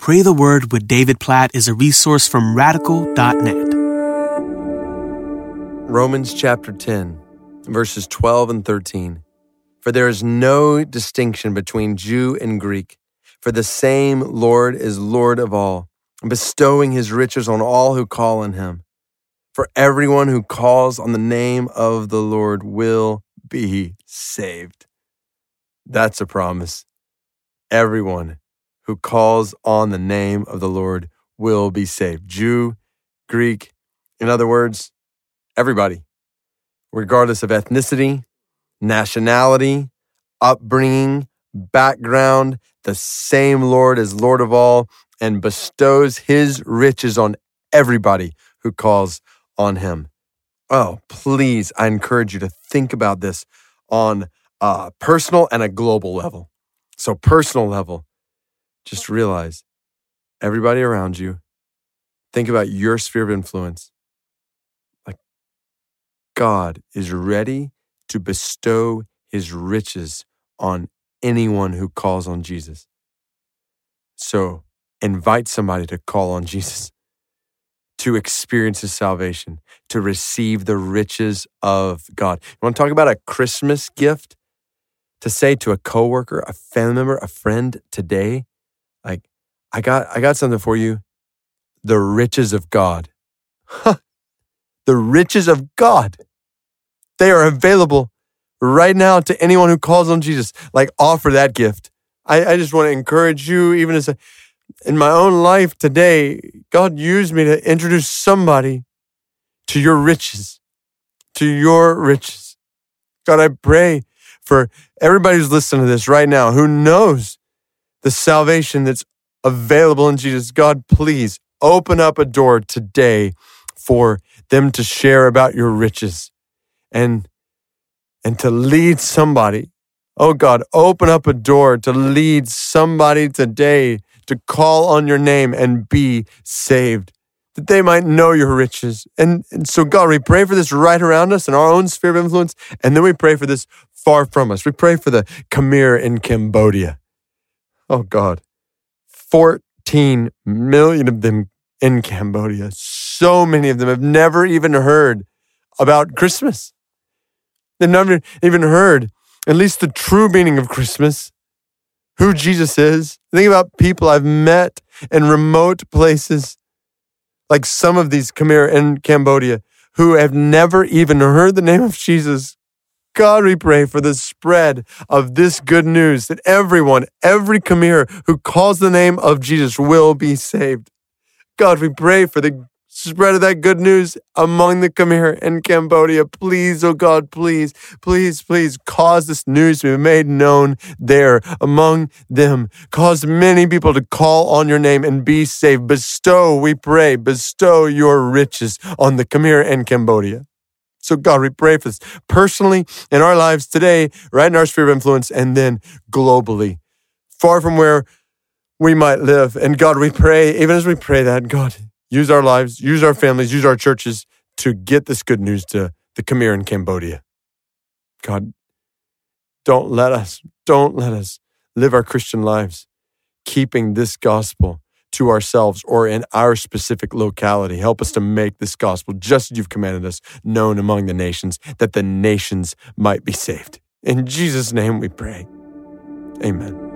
Pray the Word with David Platt is a resource from radical.net. Romans chapter 10, verses 12 and 13. For there is no distinction between Jew and Greek, for the same Lord is Lord of all, bestowing his riches on all who call on him. For everyone who calls on the name of the Lord will be saved. That's a promise. Everyone who calls on the name of the Lord will be saved. Jew, Greek, in other words, everybody, regardless of ethnicity, nationality, upbringing, background, the same Lord is Lord of all and bestows his riches on everybody who calls on him. Oh, please, I encourage you to think about this on a personal and a global level. So, personal level, just realize everybody around you, think about your sphere of influence. Like God is ready to bestow his riches on anyone who calls on Jesus. So invite somebody to call on Jesus, to experience his salvation, to receive the riches of God. You want to talk about a Christmas gift? To say to a coworker, a family member, a friend today, like, I got, I got something for you. The riches of God. the riches of God. They are available right now to anyone who calls on Jesus. Like, offer that gift. I, I just want to encourage you, even as a, in my own life today, God used me to introduce somebody to your riches, to your riches. God, I pray for everybody who's listening to this right now who knows the salvation that's available in Jesus. God, please open up a door today for them to share about your riches and and to lead somebody. Oh God, open up a door to lead somebody today to call on your name and be saved, that they might know your riches. And, and so, God, we pray for this right around us in our own sphere of influence, and then we pray for this far from us. We pray for the Khmer in Cambodia. Oh God, 14 million of them in Cambodia. So many of them have never even heard about Christmas. They've never even heard, at least the true meaning of Christmas, who Jesus is. Think about people I've met in remote places, like some of these Khmer in Cambodia, who have never even heard the name of Jesus God, we pray for the spread of this good news that everyone, every Khmer who calls the name of Jesus will be saved. God, we pray for the spread of that good news among the Khmer in Cambodia. Please, oh God, please, please, please cause this news to be made known there among them. Cause many people to call on your name and be saved. Bestow, we pray, bestow your riches on the Khmer in Cambodia. So, God, we pray for this personally in our lives today, right in our sphere of influence, and then globally, far from where we might live. And God, we pray, even as we pray that, God, use our lives, use our families, use our churches to get this good news to the Khmer in Cambodia. God, don't let us, don't let us live our Christian lives keeping this gospel to ourselves or in our specific locality. Help us to make this gospel, just as you've commanded us, known among the nations, that the nations might be saved. In Jesus' name we pray. Amen.